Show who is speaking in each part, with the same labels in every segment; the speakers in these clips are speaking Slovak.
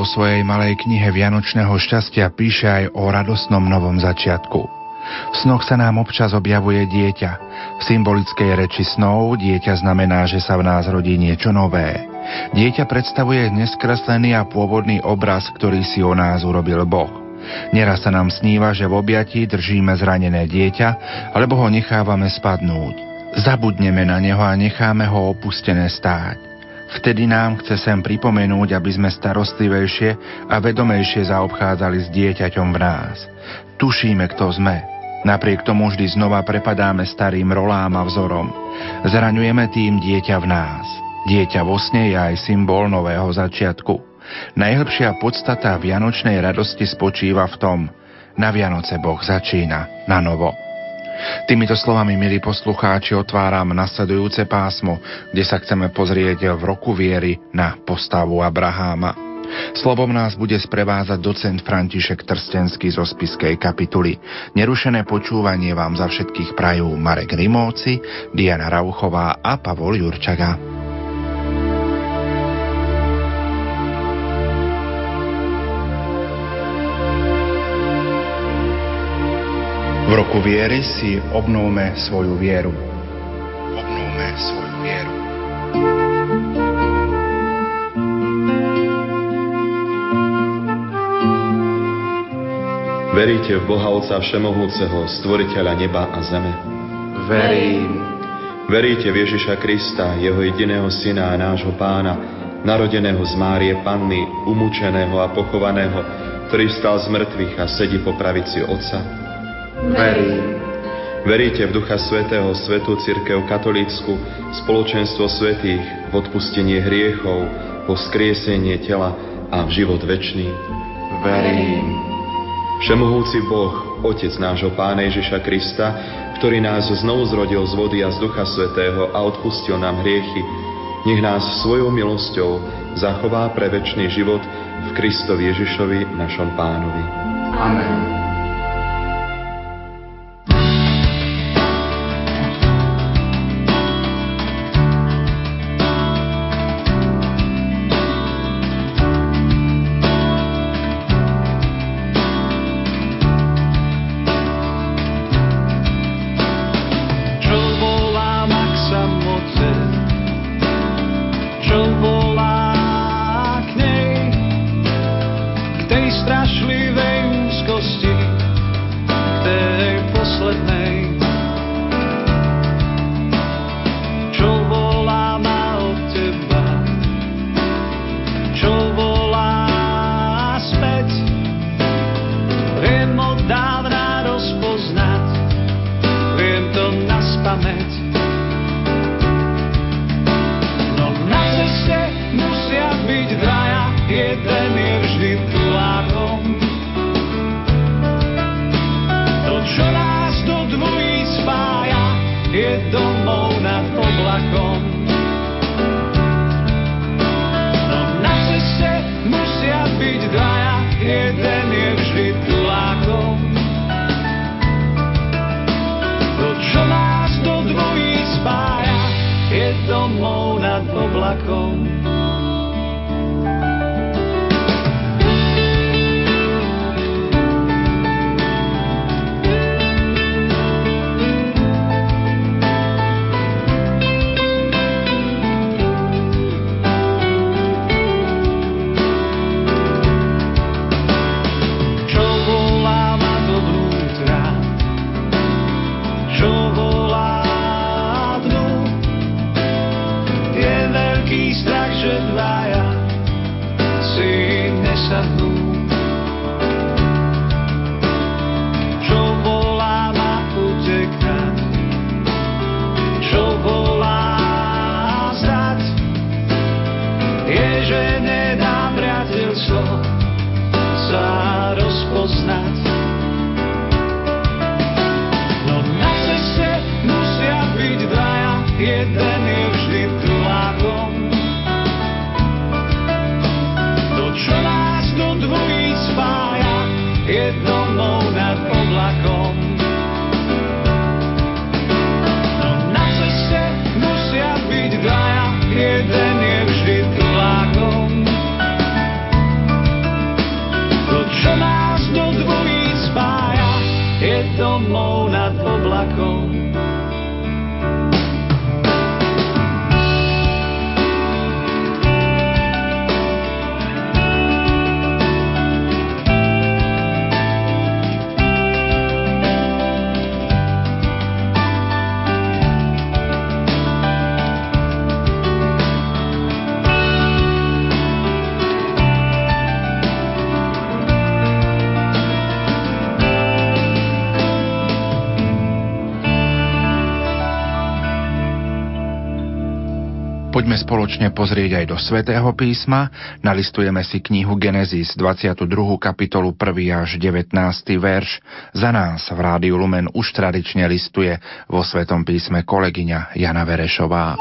Speaker 1: Vo svojej malej knihe Vianočného šťastia píše aj o radosnom novom začiatku. V snoch sa nám občas objavuje dieťa. V symbolickej reči snov dieťa znamená, že sa v nás rodí niečo nové. Dieťa predstavuje neskreslený a pôvodný obraz, ktorý si o nás urobil Boh. Neraz sa nám sníva, že v objatí držíme zranené dieťa, alebo ho nechávame spadnúť. Zabudneme na neho a necháme ho opustené stáť. Vtedy nám chce sem pripomenúť, aby sme starostlivejšie a vedomejšie zaobchádzali s dieťaťom v nás. Tušíme, kto sme. Napriek tomu vždy znova prepadáme starým rolám a vzorom. Zraňujeme tým dieťa v nás. Dieťa vo sne je aj symbol nového začiatku. Najhlbšia podstata vianočnej radosti spočíva v tom, na Vianoce Boh začína na novo. Týmito slovami, milí poslucháči, otváram nasledujúce pásmo, kde sa chceme pozrieť v roku viery na postavu Abraháma. Slovom nás bude sprevázať docent František Trstenský zo spiskej kapituly. Nerušené počúvanie vám za všetkých prajú Marek Rimóci, Diana Rauchová a Pavol Jurčaga. V roku viery si obnovme svoju vieru. Obnovme svoju vieru.
Speaker 2: Veríte v Boha Otca Všemohúceho, Stvoriteľa neba a zeme?
Speaker 3: Verím.
Speaker 2: Veríte v Ježiša Krista, Jeho jediného Syna a nášho Pána, narodeného z Márie Panny, umúčeného a pochovaného, ktorý stal z mŕtvych a sedí po pravici Otca?
Speaker 3: Verím.
Speaker 2: Veríte v Ducha Svetého, Svetú Církev Katolícku, spoločenstvo svetých, v odpustenie hriechov, po skriesenie tela a v život večný?
Speaker 3: Verím.
Speaker 2: Všemohúci Boh, Otec nášho Pána Ježiša Krista, ktorý nás znovu zrodil z vody a z Ducha Svetého a odpustil nám hriechy, nech nás svojou milosťou zachová pre večný život v Kristovi Ježišovi, našom Pánovi.
Speaker 3: Amen. stromov nad oblakom.
Speaker 1: Spoločne pozrieť aj do svätého písma. Nalistujeme si knihu Genesis 22. kapitolu 1. až 19. verš. Za nás v Rádiu Lumen už tradične listuje vo Svetom písme kolegyňa Jana Verešová.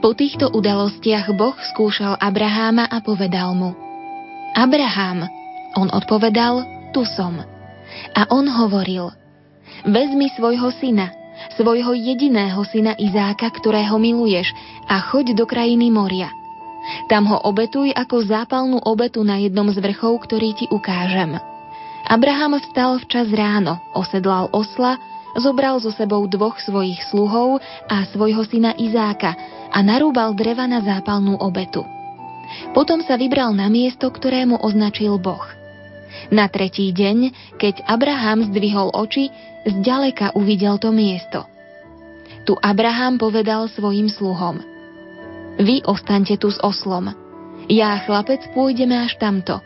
Speaker 4: Po týchto udalostiach Boh skúšal Abraháma a povedal mu Abraham, on odpovedal, tu som. A on hovoril, vezmi svojho syna, svojho jediného syna Izáka, ktorého miluješ, a choď do krajiny moria. Tam ho obetuj ako zápalnú obetu na jednom z vrchov, ktorý ti ukážem. Abraham vstal včas ráno, osedlal osla, zobral so sebou dvoch svojich sluhov a svojho syna Izáka a narúbal dreva na zápalnú obetu. Potom sa vybral na miesto, ktorému označil Boh. Na tretí deň, keď Abraham zdvihol oči, zďaleka uvidel to miesto. Tu Abraham povedal svojim sluhom Vy ostaňte tu s oslom. Ja, chlapec, pôjdeme až tamto.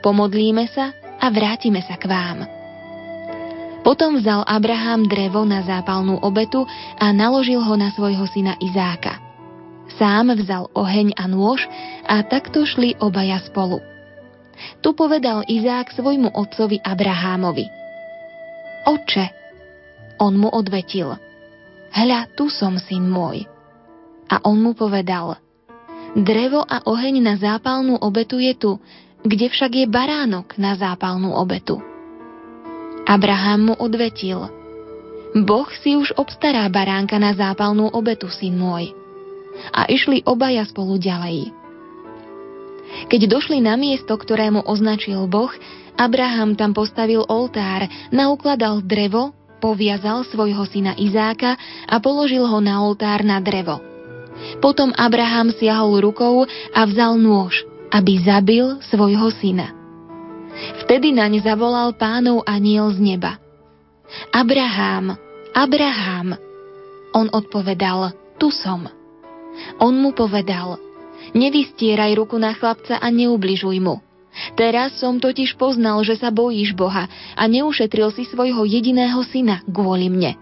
Speaker 4: Pomodlíme sa a vrátime sa k vám. Potom vzal Abraham drevo na zápalnú obetu a naložil ho na svojho syna Izáka. Sám vzal oheň a nôž a takto šli obaja spolu. Tu povedal Izák svojmu otcovi Abrahámovi. Oče, on mu odvetil. Hľa, tu som, syn môj. A on mu povedal. Drevo a oheň na zápalnú obetu je tu, kde však je baránok na zápalnú obetu. Abraham mu odvetil. Boh si už obstará baránka na zápalnú obetu, syn môj. A išli obaja spolu ďalej. Keď došli na miesto, ktorému označil Boh, Abraham tam postavil oltár, naukladal drevo, poviazal svojho syna Izáka a položil ho na oltár na drevo. Potom Abraham siahol rukou a vzal nôž, aby zabil svojho syna. Vtedy naň zavolal pánov aniel z neba. Abraham, Abraham. On odpovedal, tu som. On mu povedal, nevystieraj ruku na chlapca a neubližuj mu. Teraz som totiž poznal, že sa bojíš Boha a neušetril si svojho jediného syna kvôli mne.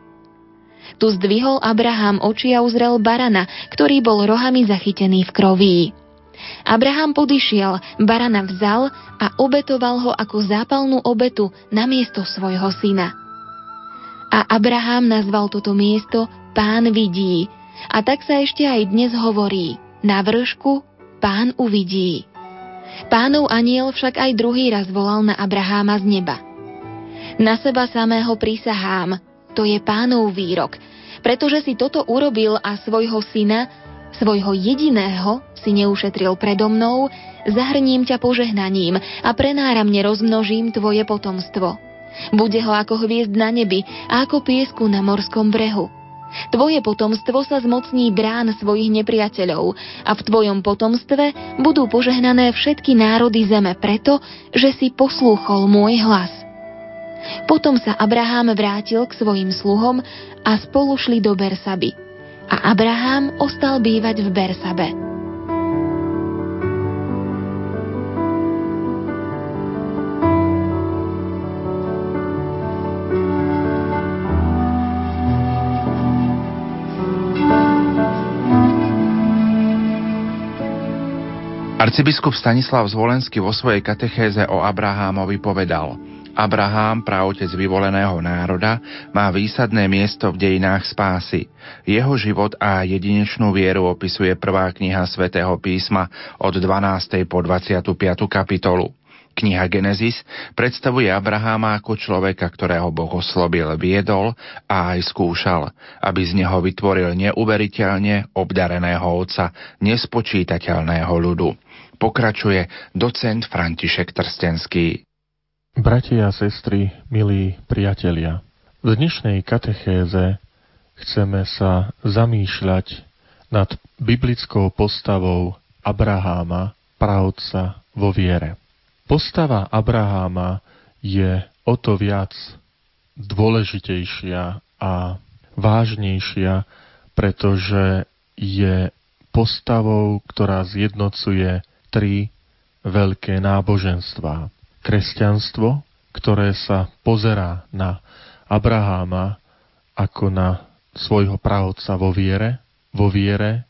Speaker 4: Tu zdvihol Abraham oči a uzrel barana, ktorý bol rohami zachytený v kroví. Abraham podišiel, barana vzal a obetoval ho ako zápalnú obetu na miesto svojho syna. A Abraham nazval toto miesto Pán vidí. A tak sa ešte aj dnes hovorí. Na vršku Pán uvidí. Pánov aniel však aj druhý raz volal na Abraháma z neba. Na seba samého prísahám, to je pánov výrok, pretože si toto urobil a svojho syna, svojho jediného, si neušetril predo mnou, zahrním ťa požehnaním a prenáramne rozmnožím tvoje potomstvo. Bude ho ako hviezd na nebi a ako piesku na morskom brehu. Tvoje potomstvo sa zmocní brán svojich nepriateľov a v tvojom potomstve budú požehnané všetky národy zeme preto, že si poslúchol môj hlas. Potom sa Abraham vrátil k svojim sluhom a spolu šli do Bersaby. A Abraham ostal bývať v Bersabe.
Speaker 1: Arcibiskup Stanislav Zvolenský vo svojej katechéze o Abrahámovi povedal Abrahám, praotec vyvoleného národa, má výsadné miesto v dejinách spásy. Jeho život a jedinečnú vieru opisuje prvá kniha svätého písma od 12. po 25. kapitolu. Kniha Genesis predstavuje Abraháma ako človeka, ktorého Boh oslobil, viedol a aj skúšal, aby z neho vytvoril neuveriteľne obdareného otca nespočítateľného ľudu. Pokračuje docent František Trstenský.
Speaker 5: Bratia a sestry, milí priatelia, v dnešnej katechéze chceme sa zamýšľať nad biblickou postavou Abraháma, pravca vo viere. Postava Abraháma je o to viac dôležitejšia a vážnejšia, pretože je postavou, ktorá zjednocuje tri veľké náboženstvá. Kresťanstvo, ktoré sa pozerá na Abraháma ako na svojho prahodca vo viere, vo viere,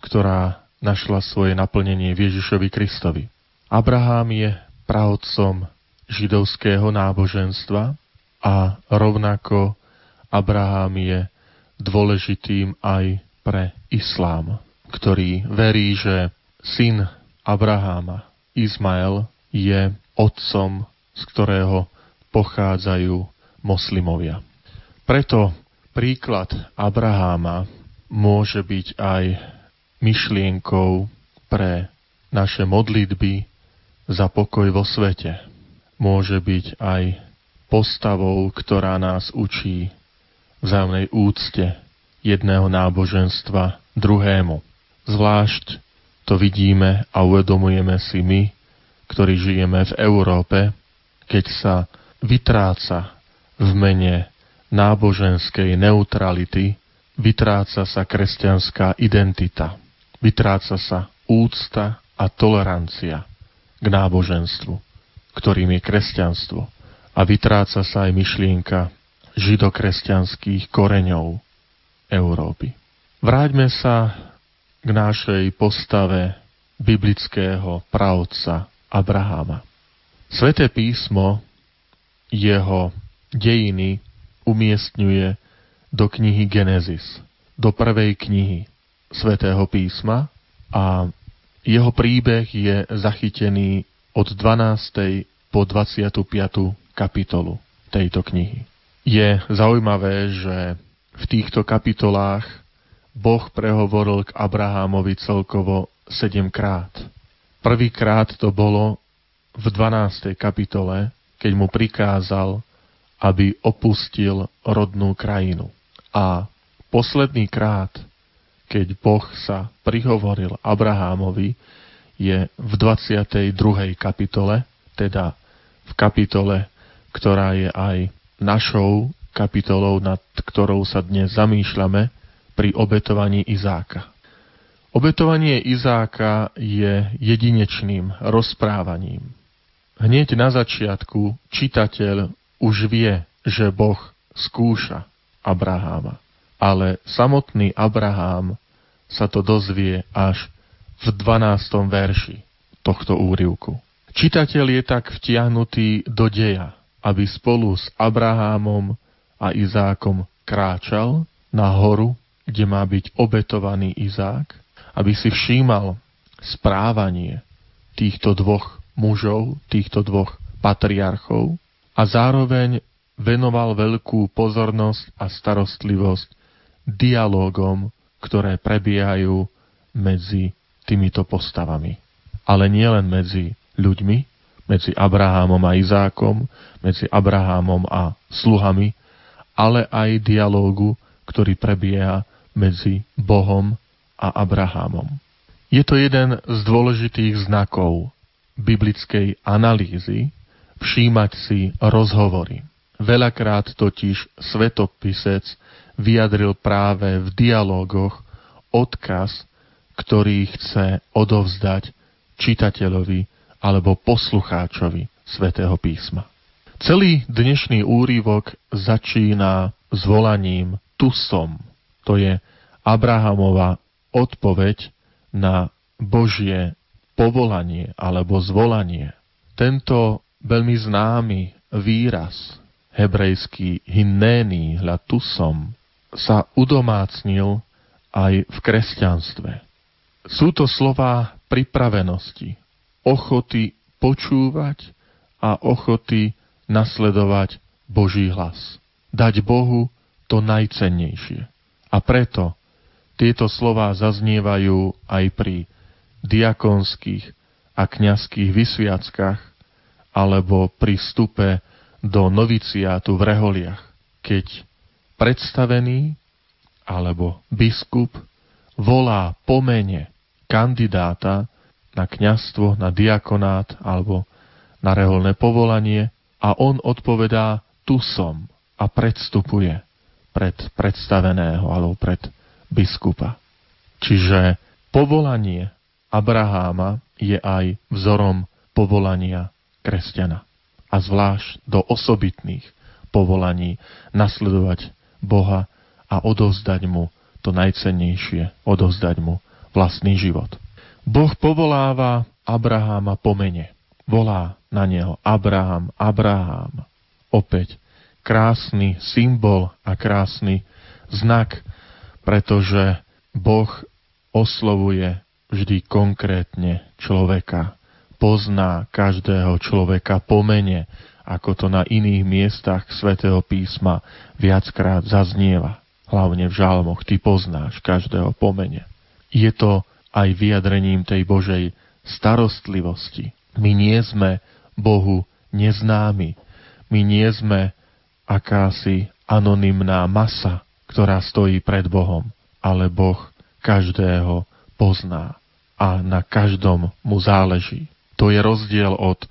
Speaker 5: ktorá našla svoje naplnenie v Ježišovi Kristovi. Abraham je prahodcom židovského náboženstva a rovnako Abraham je dôležitým aj pre islám, ktorý verí, že syn Abraháma, Izmael, je otcom, z ktorého pochádzajú moslimovia. Preto príklad Abraháma môže byť aj myšlienkou pre naše modlitby za pokoj vo svete. Môže byť aj postavou, ktorá nás učí vzájomnej úcte jedného náboženstva druhému. Zvlášť to vidíme a uvedomujeme si my, ktorí žijeme v Európe, keď sa vytráca v mene náboženskej neutrality, vytráca sa kresťanská identita, vytráca sa úcta a tolerancia k náboženstvu, ktorým je kresťanstvo. A vytráca sa aj myšlienka židokresťanských koreňov Európy. Vráťme sa k našej postave biblického pravca Abraháma. Sveté písmo jeho dejiny umiestňuje do knihy Genesis, do prvej knihy Svetého písma a jeho príbeh je zachytený od 12. po 25. kapitolu tejto knihy. Je zaujímavé, že v týchto kapitolách Boh prehovoril k Abrahámovi celkovo sedemkrát. Prvýkrát to bolo v 12. kapitole, keď mu prikázal, aby opustil rodnú krajinu. A posledný krát, keď Boh sa prihovoril Abrahámovi, je v 22. kapitole, teda v kapitole, ktorá je aj našou kapitolou, nad ktorou sa dnes zamýšľame pri obetovaní Izáka. Obetovanie Izáka je jedinečným rozprávaním. Hneď na začiatku čitateľ už vie, že Boh skúša Abraháma. Ale samotný Abrahám sa to dozvie až v 12. verši tohto úrivku. Čitateľ je tak vtiahnutý do deja, aby spolu s Abrahámom a Izákom kráčal na horu, kde má byť obetovaný Izák, aby si všímal správanie týchto dvoch mužov, týchto dvoch patriarchov a zároveň venoval veľkú pozornosť a starostlivosť dialogom, ktoré prebiehajú medzi týmito postavami. Ale nielen medzi ľuďmi, medzi Abrahámom a Izákom, medzi Abrahámom a sluhami, ale aj dialógu, ktorý prebieha medzi Bohom a Abrahámom. Je to jeden z dôležitých znakov biblickej analýzy všímať si rozhovory. Veľakrát totiž svetopisec vyjadril práve v dialógoch odkaz, ktorý chce odovzdať čitateľovi alebo poslucháčovi svätého písma. Celý dnešný úrivok začína zvolaním tu som. To je Abrahamova odpoveď na Božie povolanie alebo zvolanie. Tento veľmi známy výraz hebrejský hinnény hlatusom sa udomácnil aj v kresťanstve. Sú to slova pripravenosti, ochoty počúvať a ochoty nasledovať Boží hlas. Dať Bohu to najcennejšie. A preto tieto slová zaznievajú aj pri diakonských a kňazských vysviackách alebo pri vstupe do noviciátu v reholiach, keď predstavený alebo biskup volá po mene kandidáta na kňazstvo, na diakonát alebo na reholné povolanie a on odpovedá tu som a predstupuje pred predstaveného alebo pred biskupa. Čiže povolanie Abraháma je aj vzorom povolania kresťana. A zvlášť do osobitných povolaní nasledovať Boha a odovzdať mu to najcennejšie, odovzdať mu vlastný život. Boh povoláva Abraháma po mene. Volá na neho Abraham, Abraham. Opäť krásny symbol a krásny znak, pretože Boh oslovuje vždy konkrétne človeka. Pozná každého človeka po mene, ako to na iných miestach svätého písma viackrát zaznieva. Hlavne v žalmoch ty poznáš každého po mene. Je to aj vyjadrením tej Božej starostlivosti. My nie sme Bohu neznámi. My nie sme akási anonymná masa, ktorá stojí pred Bohom, ale Boh každého pozná a na každom mu záleží. To je rozdiel od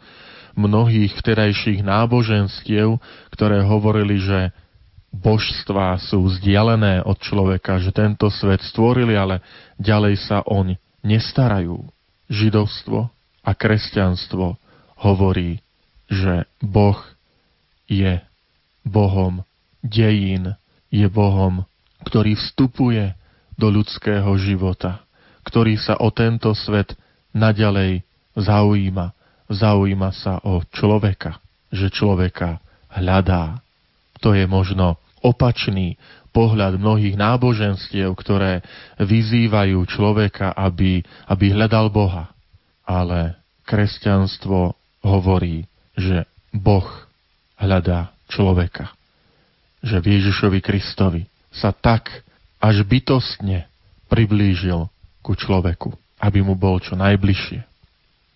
Speaker 5: mnohých vtedajších náboženstiev, ktoré hovorili, že božstvá sú vzdialené od človeka, že tento svet stvorili, ale ďalej sa oň nestarajú. Židovstvo a kresťanstvo hovorí, že Boh je Bohom dejín, je Bohom, ktorý vstupuje do ľudského života, ktorý sa o tento svet naďalej zaujíma. Zaujíma sa o človeka, že človeka hľadá. To je možno opačný pohľad mnohých náboženstiev, ktoré vyzývajú človeka, aby, aby hľadal Boha. Ale kresťanstvo hovorí, že Boh hľadá človeka. Že v Ježišovi Kristovi sa tak až bytostne priblížil ku človeku, aby mu bol čo najbližšie.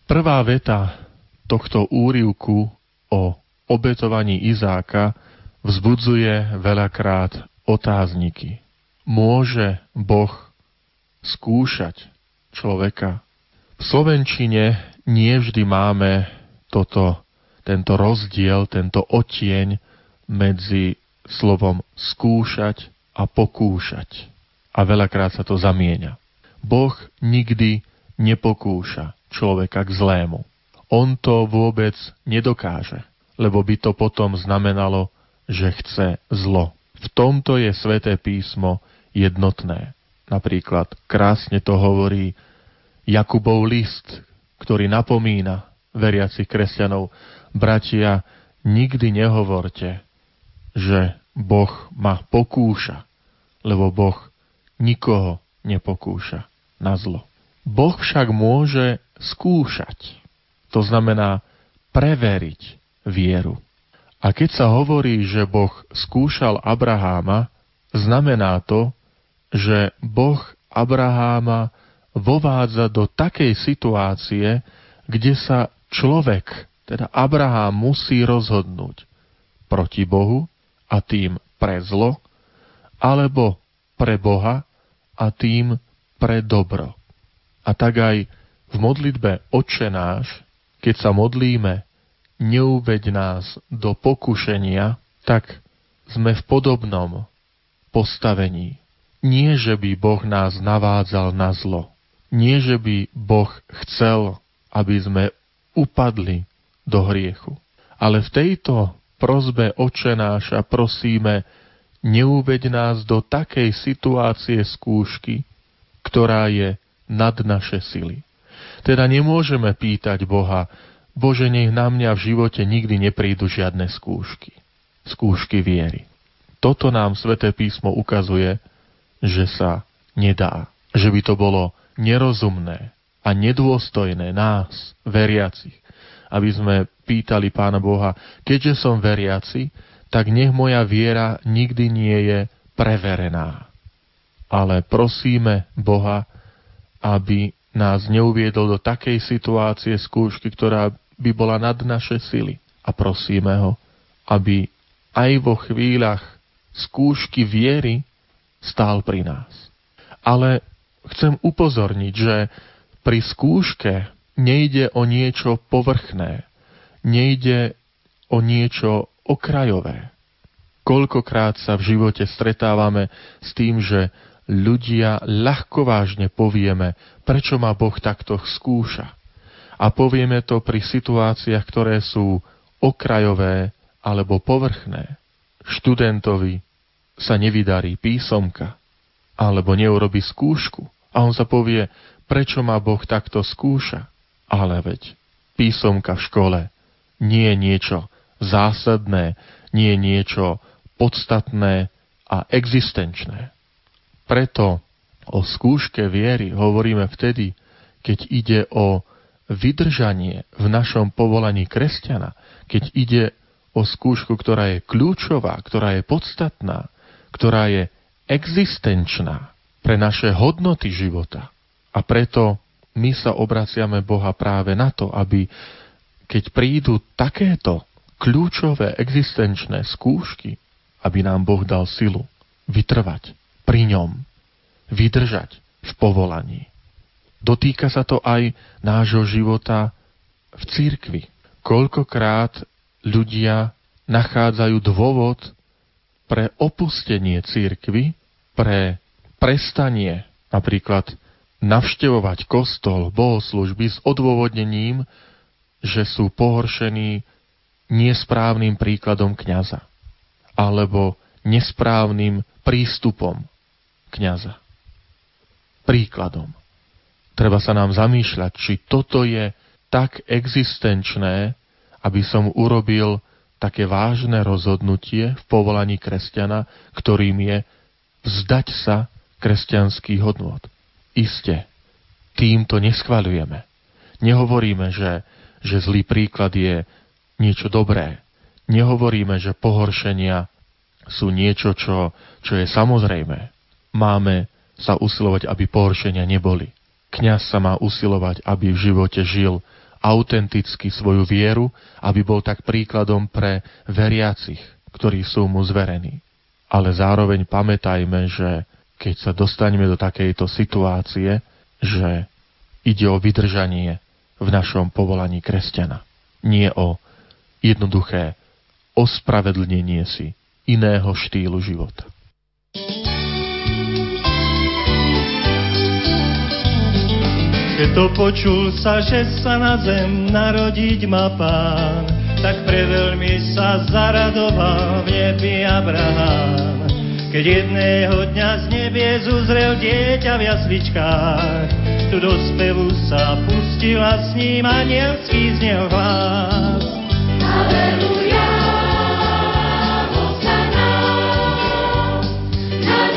Speaker 5: Prvá veta tohto úrivku o obetovaní Izáka vzbudzuje veľakrát otázniky. Môže Boh skúšať človeka? V Slovenčine nie vždy máme toto tento rozdiel, tento otieň medzi slovom skúšať a pokúšať. A veľakrát sa to zamieňa. Boh nikdy nepokúša človeka k zlému. On to vôbec nedokáže, lebo by to potom znamenalo, že chce zlo. V tomto je sväté písmo jednotné. Napríklad krásne to hovorí Jakubov list, ktorý napomína veriacich kresťanov bratia, nikdy nehovorte, že Boh ma pokúša, lebo Boh nikoho nepokúša na zlo. Boh však môže skúšať, to znamená preveriť vieru. A keď sa hovorí, že Boh skúšal Abraháma, znamená to, že Boh Abraháma vovádza do takej situácie, kde sa človek teda Abraham musí rozhodnúť proti Bohu a tým pre zlo, alebo pre Boha a tým pre dobro. A tak aj v modlitbe Oče náš, keď sa modlíme, neuveď nás do pokušenia, tak sme v podobnom postavení. Nie, že by Boh nás navádzal na zlo. Nie, že by Boh chcel, aby sme upadli do hriechu. Ale v tejto prozbe oče náša prosíme, neuveď nás do takej situácie skúšky, ktorá je nad naše sily. Teda nemôžeme pýtať Boha, Bože, nech na mňa v živote nikdy neprídu žiadne skúšky. Skúšky viery. Toto nám sväté písmo ukazuje, že sa nedá. Že by to bolo nerozumné a nedôstojné nás, veriacich, aby sme pýtali Pána Boha, keďže som veriaci, tak nech moja viera nikdy nie je preverená. Ale prosíme Boha, aby nás neuviedol do takej situácie skúšky, ktorá by bola nad naše sily. A prosíme ho, aby aj vo chvíľach skúšky viery stál pri nás. Ale chcem upozorniť, že pri skúške nejde o niečo povrchné, nejde o niečo okrajové. Koľkokrát sa v živote stretávame s tým, že ľudia ľahko vážne povieme, prečo ma Boh takto skúša. A povieme to pri situáciách, ktoré sú okrajové alebo povrchné. študentovi sa nevydarí písomka alebo neurobi skúšku a on sa povie, prečo ma Boh takto skúša. Ale veď písomka v škole nie je niečo zásadné, nie je niečo podstatné a existenčné. Preto o skúške viery hovoríme vtedy, keď ide o vydržanie v našom povolaní kresťana, keď ide o skúšku, ktorá je kľúčová, ktorá je podstatná, ktorá je existenčná pre naše hodnoty života. A preto my sa obraciame Boha práve na to, aby keď prídu takéto kľúčové existenčné skúšky, aby nám Boh dal silu vytrvať pri ňom, vydržať v povolaní. Dotýka sa to aj nášho života v církvi. Koľkokrát ľudia nachádzajú dôvod pre opustenie církvy, pre prestanie napríklad navštevovať kostol, bohoslužby s odôvodnením, že sú pohoršení nesprávnym príkladom kňaza alebo nesprávnym prístupom kňaza. Príkladom. Treba sa nám zamýšľať, či toto je tak existenčné, aby som urobil také vážne rozhodnutie v povolaní kresťana, ktorým je vzdať sa kresťanských hodnot. Iste, týmto neschvaľujeme. Nehovoríme, že, že zlý príklad je niečo dobré. Nehovoríme, že pohoršenia sú niečo, čo, čo je samozrejme. Máme sa usilovať, aby pohoršenia neboli. Kňaz sa má usilovať, aby v živote žil autenticky svoju vieru, aby bol tak príkladom pre veriacich, ktorí sú mu zverení. Ale zároveň pamätajme, že keď sa dostaneme do takejto situácie, že ide o vydržanie v našom povolaní kresťana. Nie o jednoduché ospravedlnenie si iného štýlu života.
Speaker 6: Keď to počul sa, že sa na zem narodiť má pán, tak preveľmi sa zaradoval v nebi Abraham. Keď jedného dňa z nebies uzrel dieťa v jasličkách, tu do spevu sa pustila s ním anielský znel hlas. Aleluja, Hosanna, na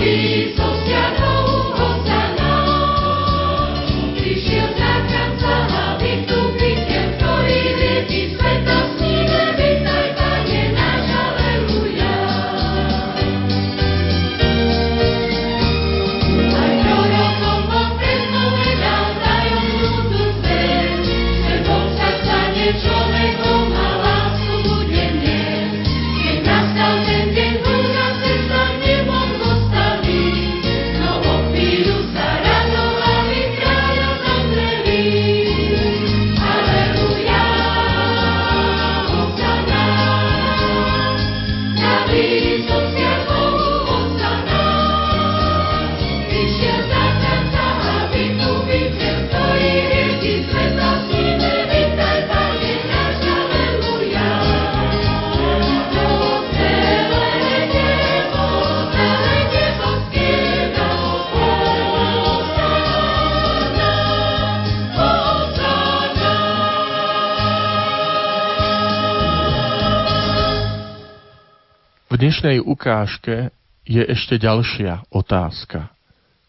Speaker 5: ukážke je ešte ďalšia otázka,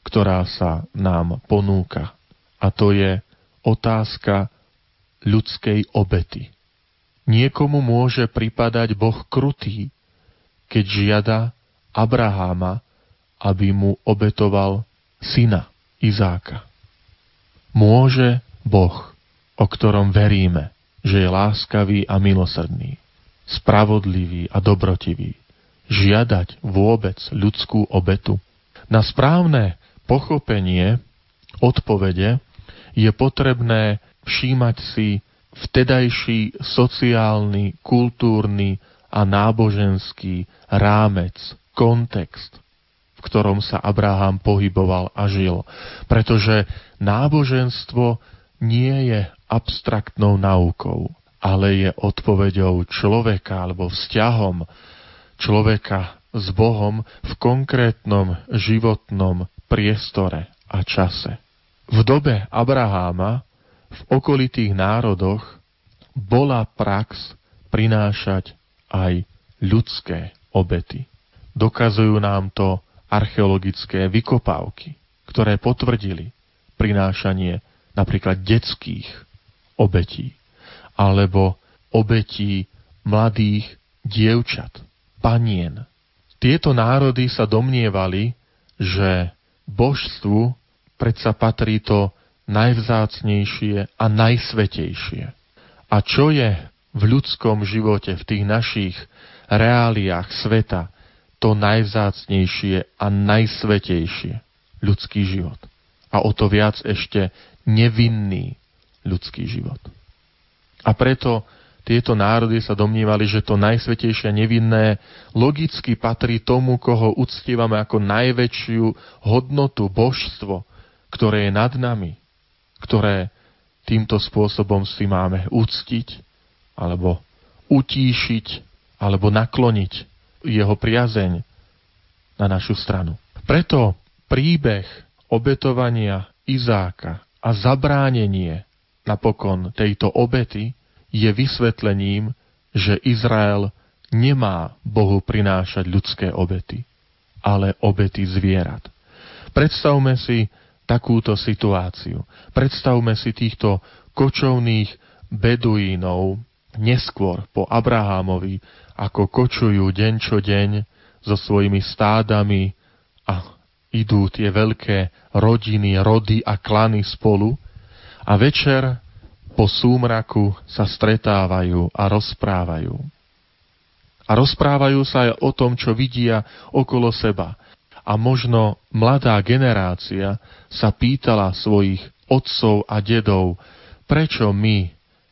Speaker 5: ktorá sa nám ponúka. A to je otázka ľudskej obety. Niekomu môže pripadať Boh krutý, keď žiada Abraháma, aby mu obetoval syna Izáka. Môže Boh, o ktorom veríme, že je láskavý a milosrdný, spravodlivý a dobrotivý, žiadať vôbec ľudskú obetu? Na správne pochopenie odpovede je potrebné všímať si vtedajší sociálny, kultúrny a náboženský rámec, kontext, v ktorom sa Abraham pohyboval a žil. Pretože náboženstvo nie je abstraktnou naukou, ale je odpoveďou človeka alebo vzťahom človeka s Bohom v konkrétnom životnom priestore a čase. V dobe Abraháma v okolitých národoch bola prax prinášať aj ľudské obety. Dokazujú nám to archeologické vykopávky, ktoré potvrdili prinášanie napríklad detských obetí alebo obetí mladých dievčat, panien. Tieto národy sa domnievali, že božstvu predsa patrí to najvzácnejšie a najsvetejšie. A čo je v ľudskom živote, v tých našich reáliách sveta, to najvzácnejšie a najsvetejšie ľudský život. A o to viac ešte nevinný ľudský život. A preto tieto národy sa domnívali, že to najsvetejšie nevinné logicky patrí tomu, koho uctievame ako najväčšiu hodnotu, božstvo, ktoré je nad nami, ktoré týmto spôsobom si máme uctiť, alebo utíšiť, alebo nakloniť jeho priazeň na našu stranu. Preto príbeh obetovania Izáka a zabránenie napokon tejto obety je vysvetlením, že Izrael nemá Bohu prinášať ľudské obety, ale obety zvierat. Predstavme si takúto situáciu. Predstavme si týchto kočovných beduínov neskôr po Abrahámovi, ako kočujú deň čo deň so svojimi stádami a idú tie veľké rodiny, rody a klany spolu a večer po súmraku sa stretávajú a rozprávajú. A rozprávajú sa aj o tom, čo vidia okolo seba. A možno mladá generácia sa pýtala svojich otcov a dedov, prečo my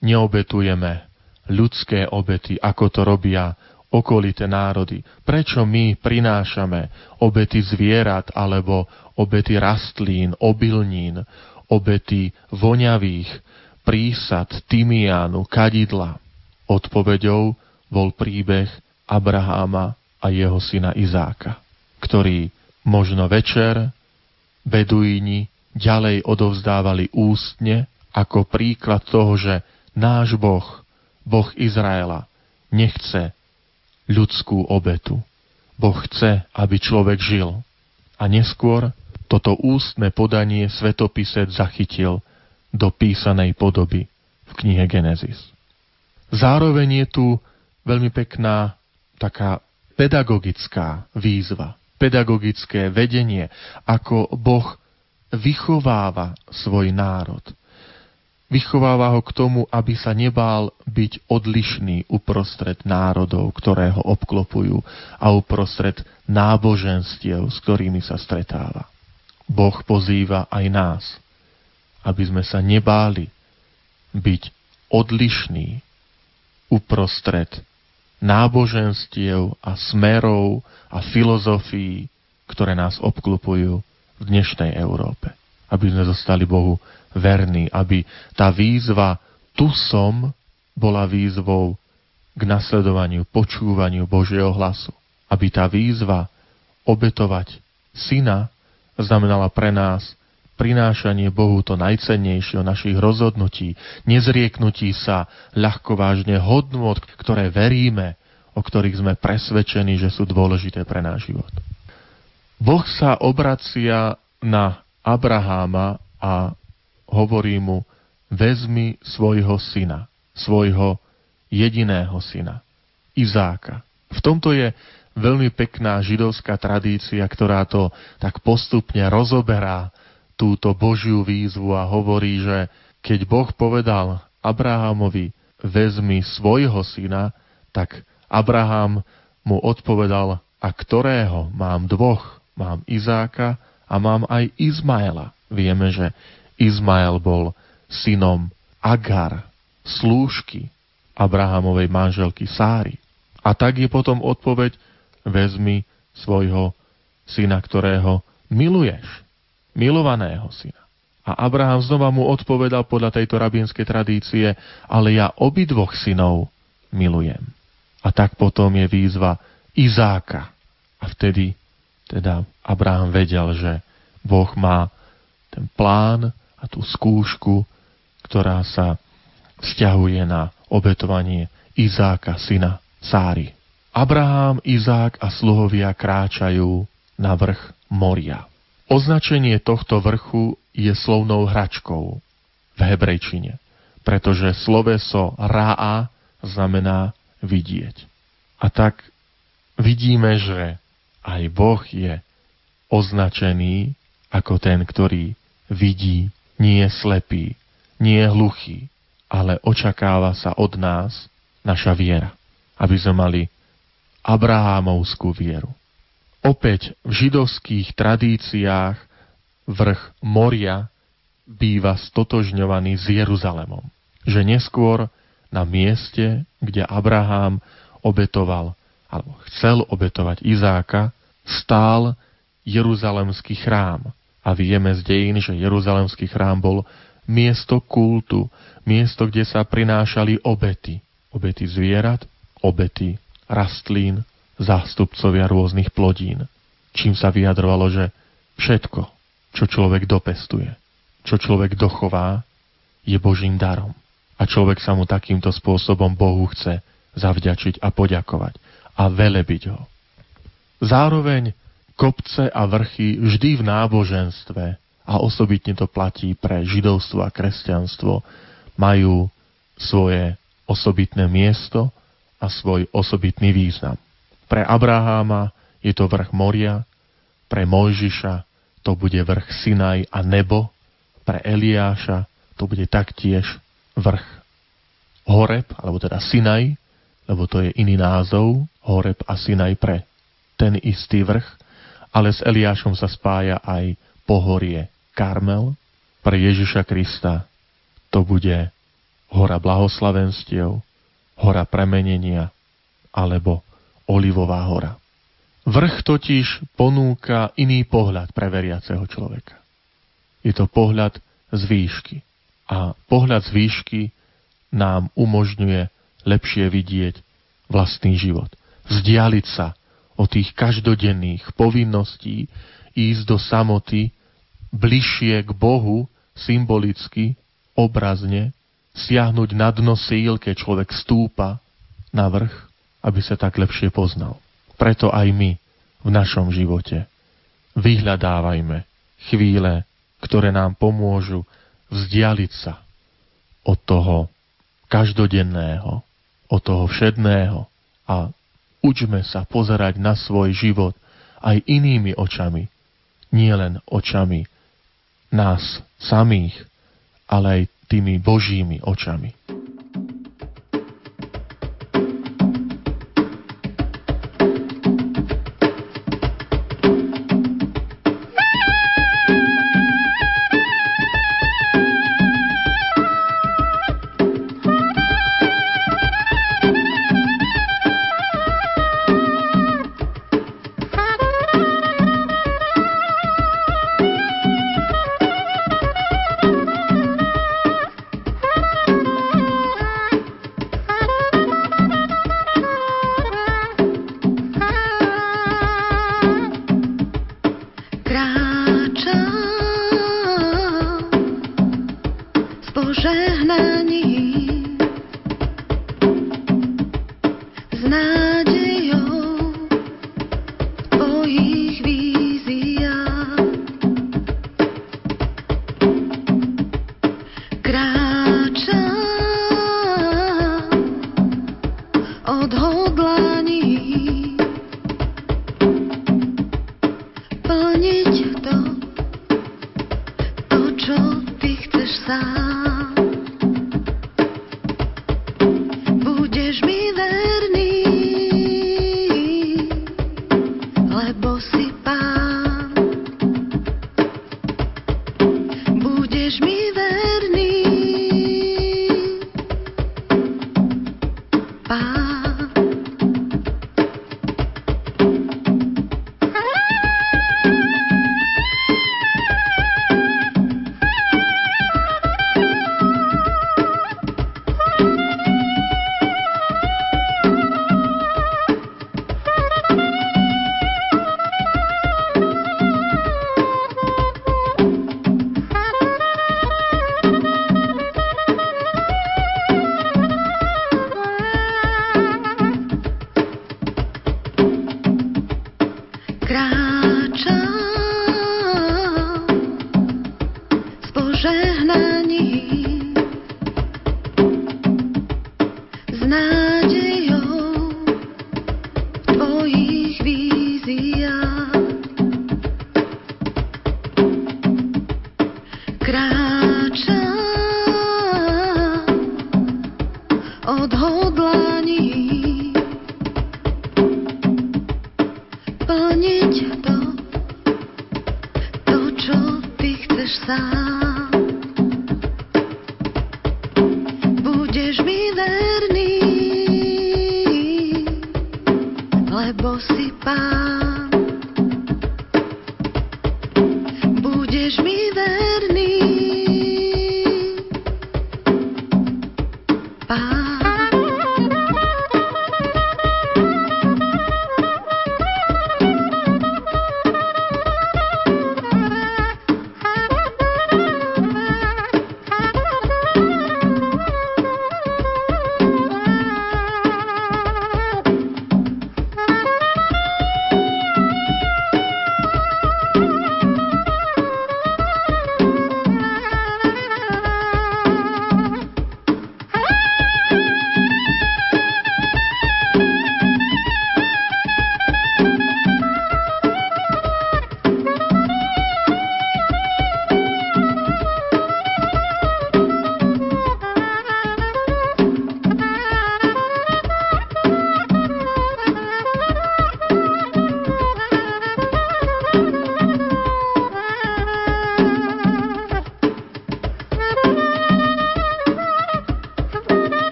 Speaker 5: neobetujeme ľudské obety, ako to robia okolité národy. Prečo my prinášame obety zvierat alebo obety rastlín, obilnín, obety voňavých, prísad Timiánu, kadidla. Odpovedou bol príbeh Abraháma a jeho syna Izáka, ktorý možno večer beduíni ďalej odovzdávali ústne ako príklad toho, že náš Boh, Boh Izraela, nechce ľudskú obetu. Boh chce, aby človek žil. A neskôr toto ústne podanie svetopisec zachytil do písanej podoby v knihe Genesis. Zároveň je tu veľmi pekná taká pedagogická výzva, pedagogické vedenie, ako Boh vychováva svoj národ. Vychováva ho k tomu, aby sa nebál byť odlišný uprostred národov, ktoré ho obklopujú a uprostred náboženstiev, s ktorými sa stretáva. Boh pozýva aj nás, aby sme sa nebáli byť odlišní uprostred náboženstiev a smerov a filozofií, ktoré nás obklupujú v dnešnej Európe. Aby sme zostali Bohu verní, aby tá výzva tu som bola výzvou k nasledovaniu, počúvaniu Božieho hlasu. Aby tá výzva obetovať syna znamenala pre nás prinášanie Bohu to najcennejšie o našich rozhodnutí, nezrieknutí sa ľahko vážne hodnot, ktoré veríme, o ktorých sme presvedčení, že sú dôležité pre náš život. Boh sa obracia na Abraháma a hovorí mu, vezmi svojho syna, svojho jediného syna, Izáka. V tomto je veľmi pekná židovská tradícia, ktorá to tak postupne rozoberá túto Božiu výzvu a hovorí, že keď Boh povedal Abrahamovi, vezmi svojho syna, tak Abraham mu odpovedal, a ktorého? Mám dvoch. Mám Izáka a mám aj Izmaela. Vieme, že Izmael bol synom Agar, slúžky Abrahamovej manželky Sáry. A tak je potom odpoveď, vezmi svojho syna, ktorého miluješ milovaného syna. A Abraham znova mu odpovedal podľa tejto rabínskej tradície, ale ja obidvoch synov milujem. A tak potom je výzva, Izáka. A vtedy teda Abraham vedel, že Boh má ten plán a tú skúšku, ktorá sa vzťahuje na obetovanie Izáka, syna Sáry. Abraham, Izák a sluhovia kráčajú na vrch Moria. Označenie tohto vrchu je slovnou hračkou v hebrejčine, pretože sloveso ráa znamená vidieť. A tak vidíme, že aj Boh je označený ako ten, ktorý vidí, nie je slepý, nie je hluchý, ale očakáva sa od nás naša viera, aby sme mali Abrahámovskú vieru. Opäť v židovských tradíciách vrch Moria býva stotožňovaný s Jeruzalemom. Že neskôr na mieste, kde Abraham obetoval alebo chcel obetovať Izáka, stál Jeruzalemský chrám. A vieme z dejín, že Jeruzalemský chrám bol miesto kultu, miesto, kde sa prinášali obety. Obety zvierat, obety rastlín, zástupcovia rôznych plodín, čím sa vyjadrovalo, že všetko, čo človek dopestuje, čo človek dochová, je Božím darom. A človek sa mu takýmto spôsobom Bohu chce zavďačiť a poďakovať a velebiť ho. Zároveň kopce a vrchy vždy v náboženstve, a osobitne to platí pre židovstvo a kresťanstvo, majú svoje osobitné miesto a svoj osobitný význam. Pre Abraháma je to vrch Moria, pre Mojžiša to bude vrch Sinaj a nebo, pre Eliáša to bude taktiež vrch Horeb, alebo teda Sinaj, lebo to je iný názov, Horeb a Sinaj pre ten istý vrch, ale s Eliášom sa spája aj pohorie Karmel, pre Ježiša Krista to bude hora blahoslavenstiev, hora premenenia alebo Olivová hora. Vrch totiž ponúka iný pohľad pre veriaceho človeka. Je to pohľad z výšky. A pohľad z výšky nám umožňuje lepšie vidieť vlastný život. Vzdialiť sa od tých každodenných povinností, ísť do samoty, bližšie k Bohu, symbolicky, obrazne, siahnuť na dno síl, keď človek stúpa na vrch aby sa tak lepšie poznal. Preto aj my v našom živote vyhľadávajme chvíle, ktoré nám pomôžu vzdialiť sa od toho každodenného, od toho všedného a učme sa pozerať na svoj život aj inými očami, nielen očami nás samých, ale aj tými Božími očami.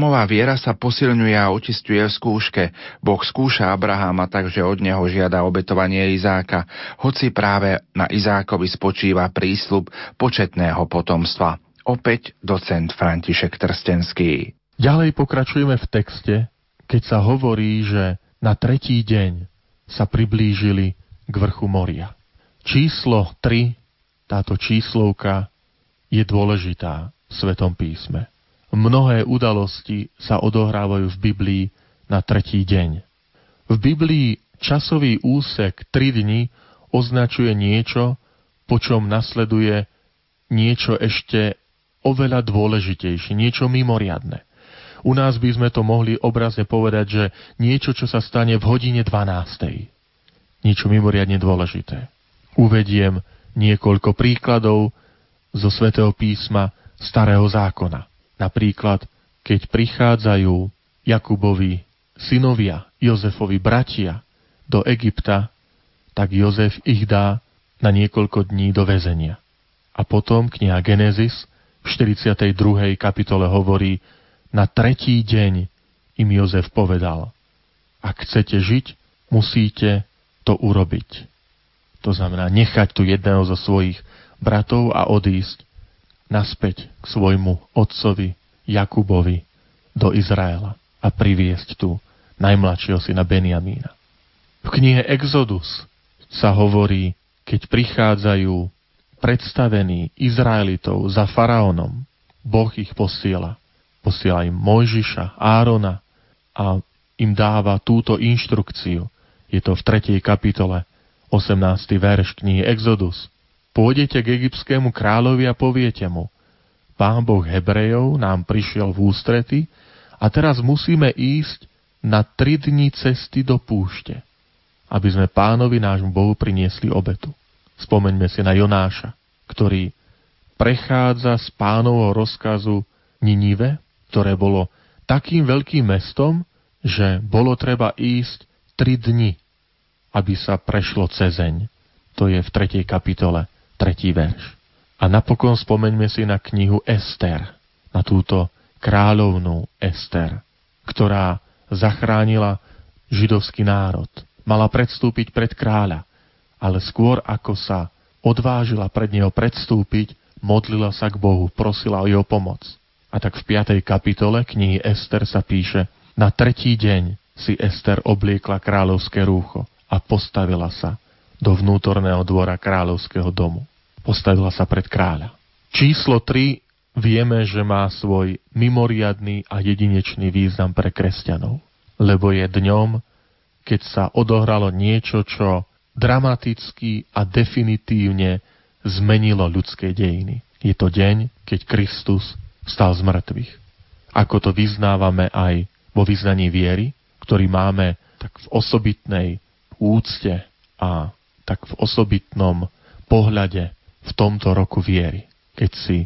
Speaker 1: Abrahámová viera sa posilňuje a očistuje v skúške. Boh skúša Abraháma, takže od neho žiada obetovanie Izáka, hoci práve na Izákovi spočíva prísľub početného potomstva. Opäť docent František Trstenský.
Speaker 5: Ďalej pokračujeme v texte, keď sa hovorí, že na tretí deň sa priblížili k vrchu moria. Číslo 3, táto číslovka, je dôležitá v Svetom písme. Mnohé udalosti sa odohrávajú v Biblii na tretí deň. V Biblii časový úsek 3 dni označuje niečo, po čom nasleduje niečo ešte oveľa dôležitejšie, niečo mimoriadne. U nás by sme to mohli obrazne povedať, že niečo, čo sa stane v hodine 12. Niečo mimoriadne dôležité. Uvediem niekoľko príkladov zo svätého písma Starého zákona. Napríklad, keď prichádzajú Jakubovi synovia, Jozefovi bratia do Egypta, tak Jozef ich dá na niekoľko dní do väzenia. A potom kniha Genesis v 42. kapitole hovorí, na tretí deň im Jozef povedal, ak chcete žiť, musíte to urobiť. To znamená nechať tu jedného zo svojich bratov a odísť naspäť k svojmu otcovi Jakubovi do Izraela a priviesť tu najmladšieho syna Benjamína. V knihe Exodus sa hovorí, keď prichádzajú predstavení Izraelitov za faraónom, Boh ich posiela. Posiela im Mojžiša, Árona a im dáva túto inštrukciu. Je to v 3. kapitole, 18. verš knihy Exodus. Pôjdete k egyptskému kráľovi a poviete mu, Pán Boh Hebrejov nám prišiel v ústrety a teraz musíme ísť na tri dni cesty do púšte, aby sme pánovi nášmu Bohu priniesli obetu. Spomeňme si na Jonáša, ktorý prechádza z pánovho rozkazu Ninive, ktoré bolo takým veľkým mestom, že bolo treba ísť tri dni, aby sa prešlo cezeň. To je v 3. kapitole tretí verš. A napokon spomeňme si na knihu Ester, na túto kráľovnú Ester, ktorá zachránila židovský národ. Mala predstúpiť pred kráľa, ale skôr ako sa odvážila pred neho predstúpiť, modlila sa k Bohu, prosila o jeho pomoc. A tak v 5. kapitole knihy Ester sa píše, na tretí deň si Ester obliekla kráľovské rúcho a postavila sa do vnútorného dvora kráľovského domu. Postavila sa pred kráľa. Číslo 3 vieme, že má svoj mimoriadný a jedinečný význam pre kresťanov, lebo je dňom, keď sa odohralo niečo, čo dramaticky a definitívne zmenilo ľudské dejiny. Je to deň, keď Kristus stal z mŕtvych. Ako to vyznávame aj vo vyznaní viery, ktorý máme tak v osobitnej úcte a tak v osobitnom pohľade v tomto roku viery, keď si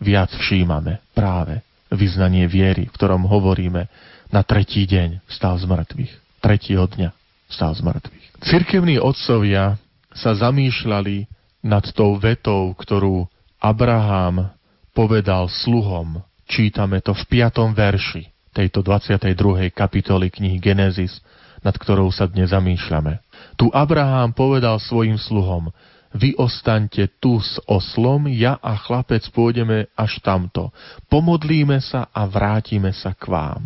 Speaker 5: viac všímame práve vyznanie viery, v ktorom hovoríme na tretí deň vstal z mŕtvych. Tretieho dňa vstal z mŕtvych. Cirkevní otcovia sa zamýšľali nad tou vetou, ktorú Abraham povedal sluhom. Čítame to v 5. verši tejto 22. kapitoly knihy Genesis, nad ktorou sa dnes zamýšľame. Tu Abraham povedal svojim sluhom, vy ostaňte tu s oslom, ja a chlapec pôjdeme až tamto. Pomodlíme sa a vrátime sa k vám.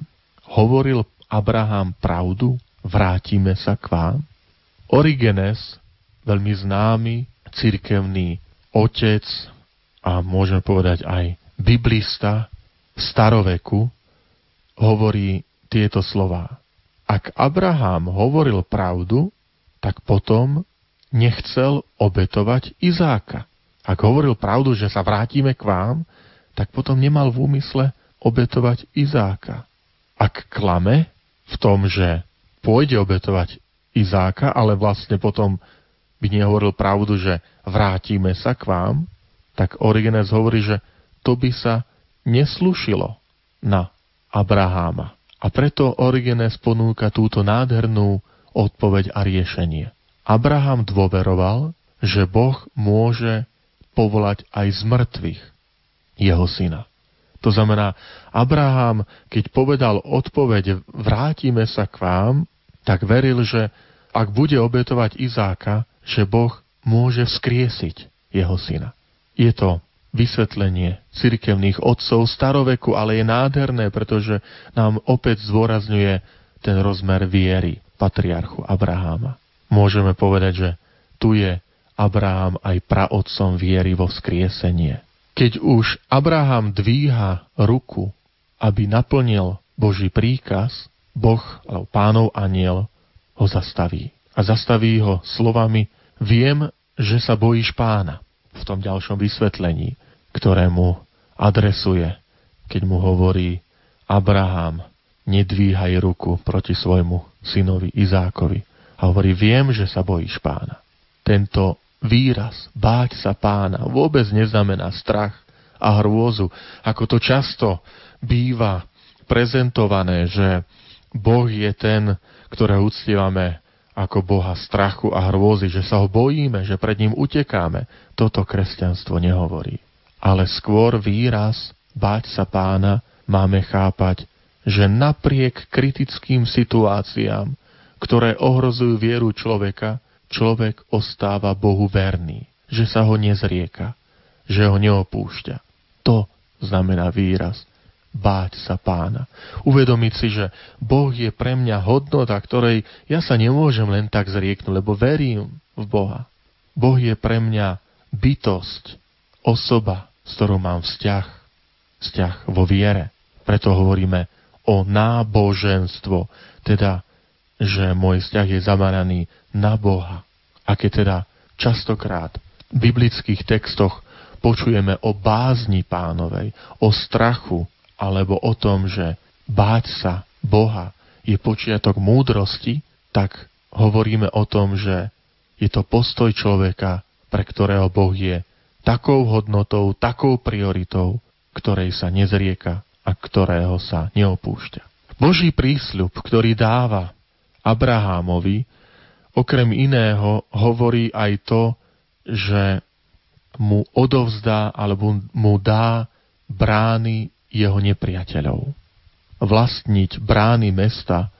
Speaker 5: Hovoril Abraham pravdu? Vrátime sa k vám? Origenes, veľmi známy cirkevný otec a môžeme povedať aj biblista staroveku, hovorí tieto slova. Ak Abraham hovoril pravdu, tak potom nechcel obetovať Izáka. Ak hovoril pravdu, že sa vrátime k vám, tak potom nemal v úmysle obetovať Izáka. Ak klame v tom, že pôjde obetovať Izáka, ale vlastne potom by nehovoril pravdu, že vrátime sa k vám, tak Origenes hovorí, že to by sa neslušilo na Abraháma. A preto Origenes ponúka túto nádhernú odpoveď a riešenie. Abraham dôveroval, že Boh môže povolať aj z mŕtvych jeho syna. To znamená, Abraham, keď povedal odpoveď vrátime sa k vám, tak veril, že ak bude obetovať Izáka, že Boh môže vzkriesiť jeho syna. Je to vysvetlenie cirkevných otcov staroveku, ale je nádherné, pretože nám opäť zdôrazňuje ten rozmer viery patriarchu Abraháma môžeme povedať, že tu je Abraham aj praotcom viery vo vzkriesenie. Keď už Abraham dvíha ruku, aby naplnil Boží príkaz, Boh alebo pánov aniel ho zastaví. A zastaví ho slovami Viem, že sa bojíš pána v tom ďalšom vysvetlení, ktorému adresuje, keď mu hovorí Abraham, nedvíhaj ruku proti svojmu synovi Izákovi hovorí, viem, že sa bojíš pána. Tento výraz, báť sa pána, vôbec neznamená strach a hrôzu, ako to často býva prezentované, že Boh je ten, ktorého uctievame ako Boha strachu a hrôzy, že sa ho bojíme, že pred ním utekáme. Toto kresťanstvo nehovorí. Ale skôr výraz báť sa pána máme chápať, že napriek kritickým situáciám, ktoré ohrozujú vieru človeka, človek ostáva Bohu verný, že sa ho nezrieka, že ho neopúšťa. To znamená výraz báť sa pána. Uvedomiť si, že Boh je pre mňa hodnota, ktorej ja sa nemôžem len tak zrieknúť, lebo verím v Boha. Boh je pre mňa bytosť, osoba, s ktorou mám vzťah, vzťah vo viere. Preto hovoríme o náboženstvo, teda že môj vzťah je zameraný na Boha. A keď teda častokrát v biblických textoch počujeme o bázni pánovej, o strachu, alebo o tom, že báť sa Boha je počiatok múdrosti, tak hovoríme o tom, že je to postoj človeka, pre ktorého Boh je takou hodnotou, takou prioritou, ktorej sa nezrieka a ktorého sa neopúšťa. Boží prísľub, ktorý dáva Abrahámovi, okrem iného hovorí aj to, že mu odovzdá alebo mu dá brány jeho nepriateľov. Vlastniť brány mesta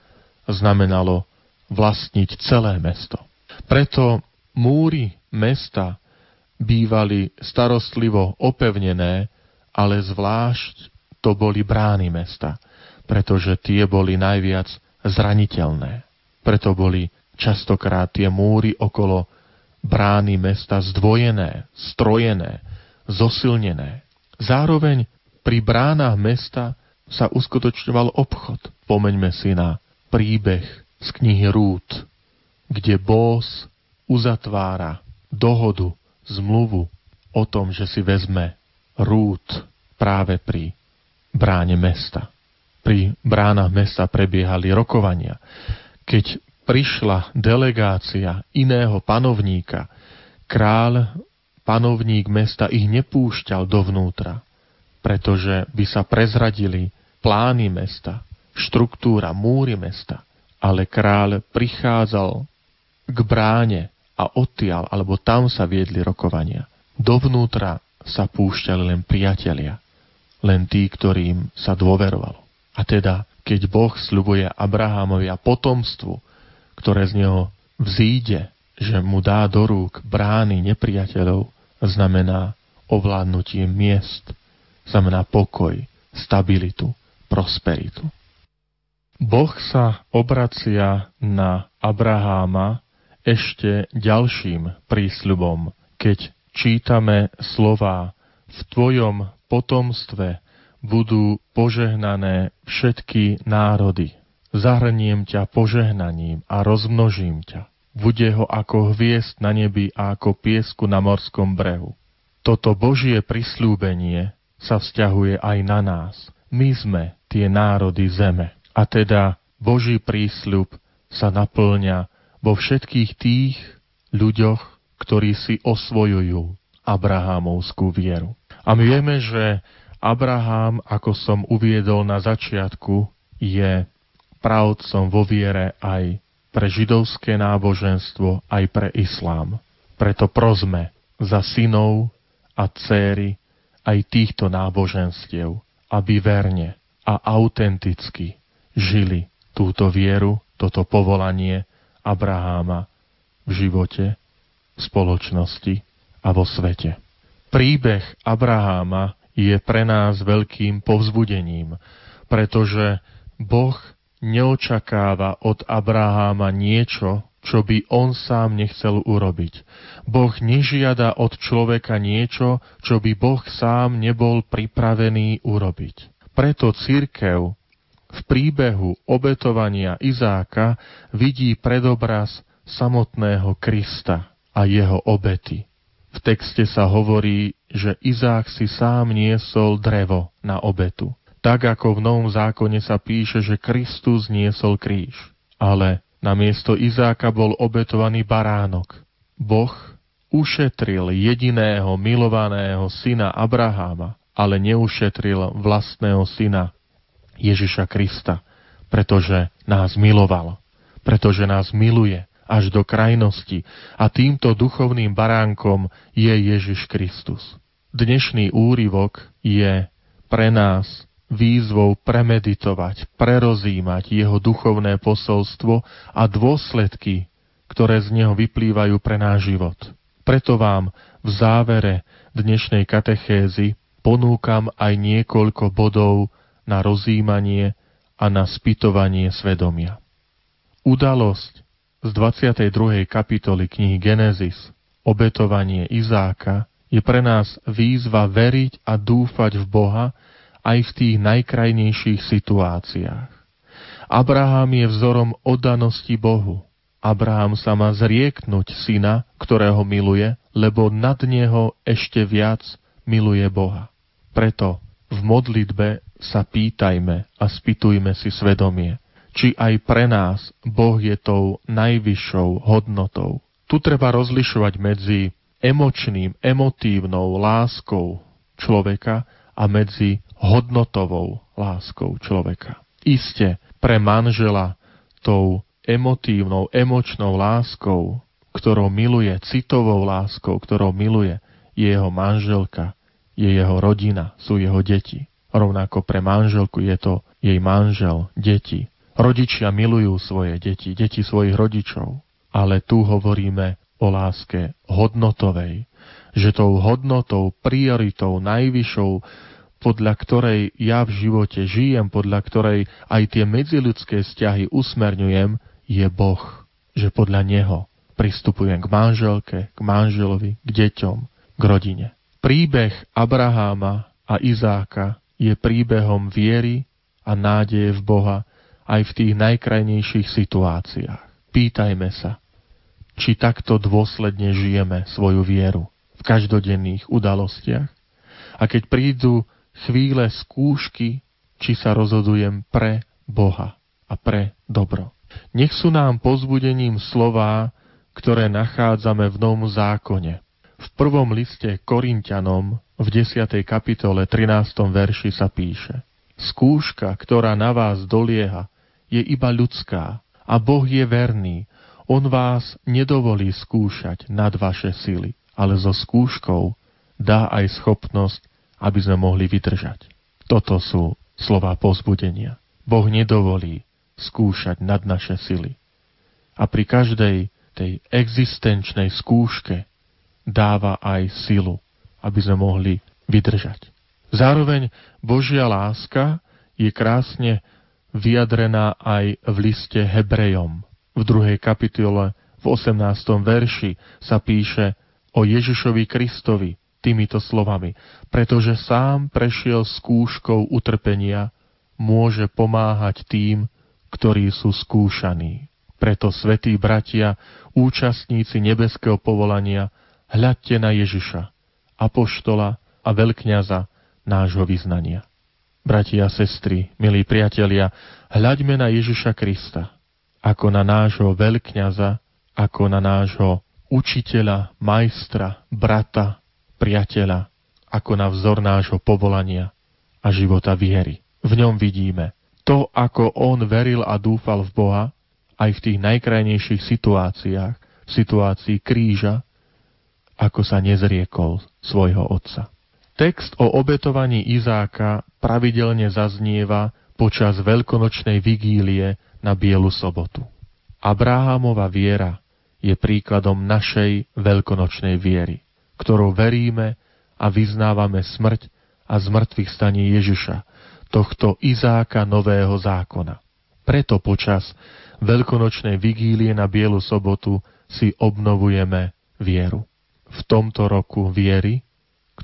Speaker 5: znamenalo vlastniť celé mesto. Preto múry mesta bývali starostlivo opevnené, ale zvlášť to boli brány mesta, pretože tie boli najviac zraniteľné. Preto boli častokrát tie múry okolo brány mesta zdvojené, strojené, zosilnené. Zároveň pri bránach mesta sa uskutočňoval obchod. Pomeňme si na príbeh z knihy Rút, kde Bós uzatvára dohodu, zmluvu o tom, že si vezme Rút práve pri bráne mesta. Pri bránach mesta prebiehali rokovania keď prišla delegácia iného panovníka, král, panovník mesta ich nepúšťal dovnútra, pretože by sa prezradili plány mesta, štruktúra, múry mesta, ale kráľ prichádzal k bráne a odtiaľ, alebo tam sa viedli rokovania. Dovnútra sa púšťali len priatelia, len tí, ktorým sa dôverovalo. A teda, keď Boh sľubuje Abrahamovi a potomstvu, ktoré z neho vzíde, že mu dá do rúk brány nepriateľov, znamená ovládnutie miest, znamená pokoj, stabilitu, prosperitu. Boh sa obracia na Abraháma ešte ďalším prísľubom, keď čítame slova v tvojom potomstve budú požehnané všetky národy. Zahrniem ťa požehnaním a rozmnožím ťa. Bude ho ako hviezd na nebi a ako piesku na morskom brehu. Toto Božie prislúbenie sa vzťahuje aj na nás. My sme tie národy zeme. A teda Boží prísľub sa naplňa vo všetkých tých ľuďoch, ktorí si osvojujú Abrahámovskú vieru. A my vieme, že Abraham, ako som uviedol na začiatku, je pravdcom vo viere aj pre židovské náboženstvo, aj pre islám. Preto prosme za synov a céry aj týchto náboženstiev, aby verne a autenticky žili túto vieru, toto povolanie Abraháma v živote, v spoločnosti a vo svete. Príbeh Abraháma je pre nás veľkým povzbudením, pretože Boh neočakáva od Abraháma niečo, čo by on sám nechcel urobiť. Boh nežiada od človeka niečo, čo by Boh sám nebol pripravený urobiť. Preto církev v príbehu obetovania Izáka vidí predobraz samotného Krista a jeho obety. V texte sa hovorí, že Izák si sám niesol drevo na obetu. Tak ako v Novom zákone sa píše, že Kristus niesol kríž. Ale namiesto Izáka bol obetovaný baránok. Boh ušetril jediného milovaného syna Abraháma, ale neušetril vlastného syna Ježiša Krista, pretože nás miloval, pretože nás miluje až do krajnosti a týmto duchovným baránkom je Ježiš Kristus. Dnešný úryvok je pre nás výzvou premeditovať, prerozímať jeho duchovné posolstvo a dôsledky, ktoré z neho vyplývajú pre náš život. Preto vám v závere dnešnej katechézy ponúkam aj niekoľko bodov na rozímanie a na spytovanie svedomia. Udalosť z 22. kapitoly knihy Genesis, obetovanie Izáka, je pre nás výzva veriť a dúfať v Boha aj v tých najkrajnejších situáciách. Abraham je vzorom oddanosti Bohu. Abraham sa má zrieknúť syna, ktorého miluje, lebo nad neho ešte viac miluje Boha. Preto v modlitbe sa pýtajme a spýtujme si svedomie, či aj pre nás Boh je tou najvyššou hodnotou. Tu treba rozlišovať medzi emočným, emotívnou láskou človeka a medzi hodnotovou láskou človeka. Iste pre manžela tou emotívnou, emočnou láskou, ktorou miluje, citovou láskou, ktorou miluje, je jeho manželka, je jeho rodina, sú jeho deti. Rovnako pre manželku je to jej manžel, deti. Rodičia milujú svoje deti, deti svojich rodičov. Ale tu hovoríme o láske hodnotovej, že tou hodnotou, prioritou, najvyššou, podľa ktorej ja v živote žijem, podľa ktorej aj tie medziludské vzťahy usmerňujem, je Boh. Že podľa Neho pristupujem k manželke, k manželovi, k deťom, k rodine. Príbeh Abraháma a Izáka je príbehom viery a nádeje v Boha aj v tých najkrajnejších situáciách. Pýtajme sa, či takto dôsledne žijeme svoju vieru v každodenných udalostiach. A keď prídu chvíle skúšky, či sa rozhodujem pre Boha a pre dobro. Nech sú nám pozbudením slová, ktoré nachádzame v Novom zákone, v prvom liste Korintianom v 10. kapitole 13. verši sa píše Skúška, ktorá na vás dolieha, je iba ľudská a Boh je verný. On vás nedovolí skúšať nad vaše sily, ale so skúškou dá aj schopnosť, aby sme mohli vydržať. Toto sú slova pozbudenia. Boh nedovolí skúšať nad naše sily. A pri každej tej existenčnej skúške dáva aj silu, aby sme mohli vydržať. Zároveň Božia láska je krásne vyjadrená aj v liste Hebrejom. V druhej kapitole v 18. verši sa píše o Ježišovi Kristovi týmito slovami, pretože sám prešiel skúškou utrpenia, môže pomáhať tým, ktorí sú skúšaní. Preto, svetí bratia, účastníci nebeského povolania, hľadte na Ježiša, apoštola a veľkňaza nášho vyznania. Bratia a sestry, milí priatelia, hľaďme na Ježiša Krista, ako na nášho veľkňaza, ako na nášho učiteľa, majstra, brata, priateľa, ako na vzor nášho povolania a života viery. V ňom vidíme to, ako on veril a dúfal v Boha, aj v tých najkrajnejších situáciách, v situácii kríža, ako sa nezriekol svojho otca. Text o obetovaní Izáka pravidelne zaznieva počas veľkonočnej vigílie na Bielu sobotu. Abrahamova viera je príkladom našej veľkonočnej viery, ktorou veríme a vyznávame smrť a zmrtvých stanie Ježiša, tohto Izáka nového zákona. Preto počas veľkonočnej vigílie na Bielu sobotu si obnovujeme vieru. V tomto roku viery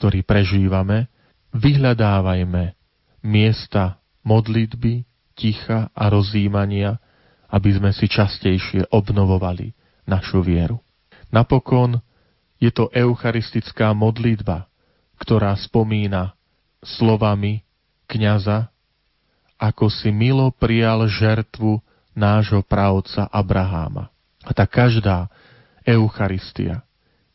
Speaker 5: ktorý prežívame, vyhľadávajme miesta modlitby, ticha a rozjímania, aby sme si častejšie obnovovali našu vieru. Napokon je to eucharistická modlitba, ktorá spomína slovami kniaza, ako si milo prijal žertvu nášho právca Abraháma. A tá každá Eucharistia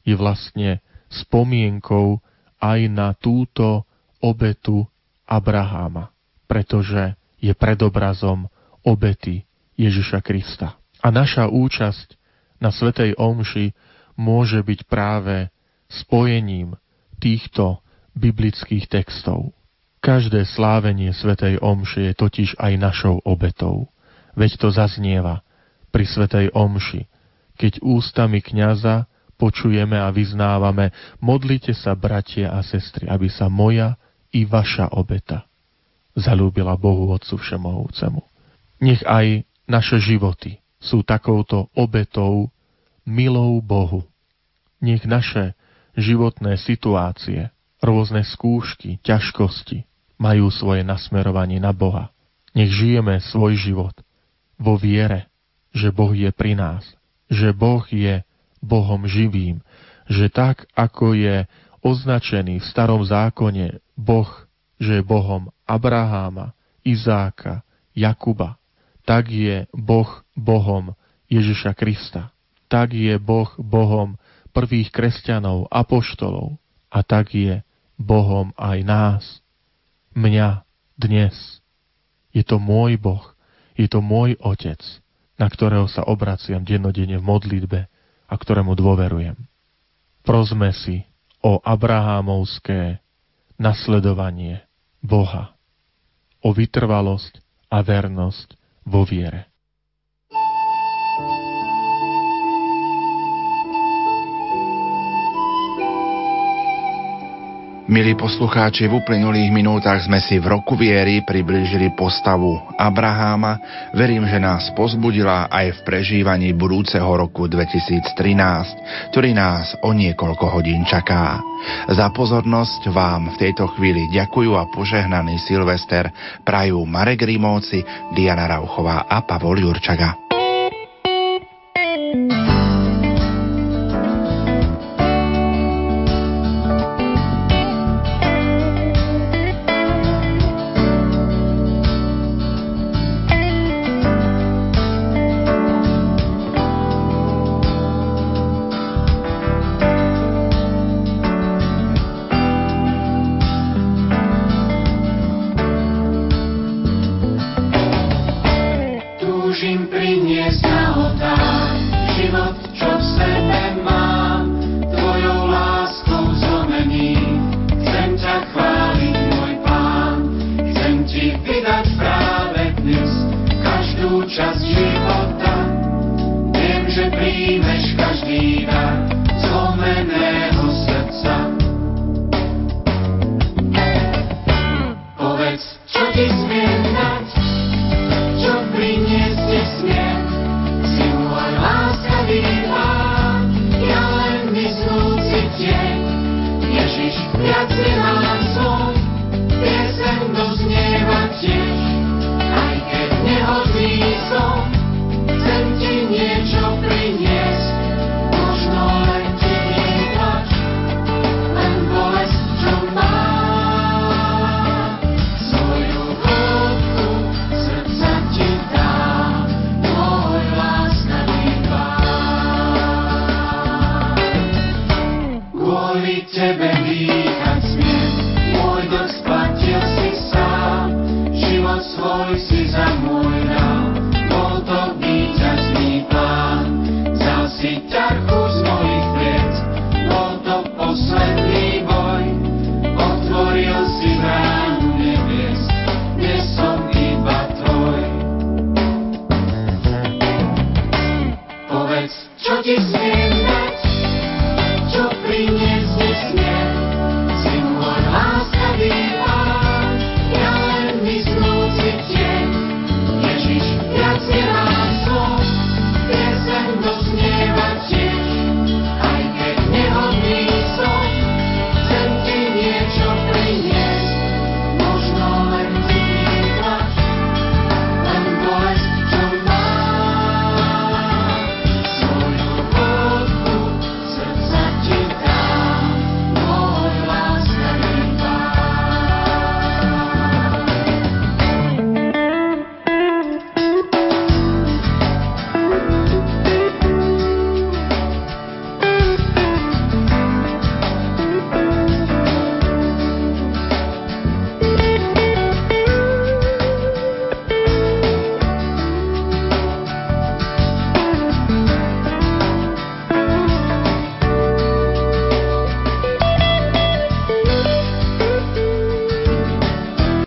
Speaker 5: je vlastne spomienkou aj na túto obetu Abraháma, pretože je predobrazom obety Ježiša Krista. A naša účasť na Svetej Omši môže byť práve spojením týchto biblických textov. Každé slávenie Svetej Omši je totiž aj našou obetou. Veď to zaznieva pri Svetej Omši, keď ústami kniaza počujeme a vyznávame, modlite sa, bratia a sestry, aby sa moja i vaša obeta zalúbila Bohu Otcu Všemohúcemu. Nech aj naše životy sú takouto obetou milou Bohu. Nech naše životné situácie, rôzne skúšky, ťažkosti majú svoje nasmerovanie na Boha. Nech žijeme svoj život vo viere, že Boh je pri nás, že Boh je Bohom živým, že tak, ako je označený v starom zákone Boh, že je Bohom Abraháma, Izáka, Jakuba, tak je Boh Bohom Ježiša Krista. Tak je Boh Bohom prvých kresťanov, apoštolov a tak je Bohom aj nás, mňa dnes. Je to môj Boh, je to môj Otec, na ktorého sa obraciam dennodenne v modlitbe a ktorému dôverujem. Prosme si o Abrahámovské nasledovanie Boha, o vytrvalosť a vernosť vo viere.
Speaker 1: Milí poslucháči, v uplynulých minútach sme si v roku viery priblížili postavu Abraháma. Verím, že nás pozbudila aj v prežívaní budúceho roku 2013, ktorý nás o niekoľko hodín čaká. Za pozornosť vám v tejto chvíli ďakujú a požehnaný Silvester prajú Marek Rimóci, Diana Rauchová a Pavol Jurčaga.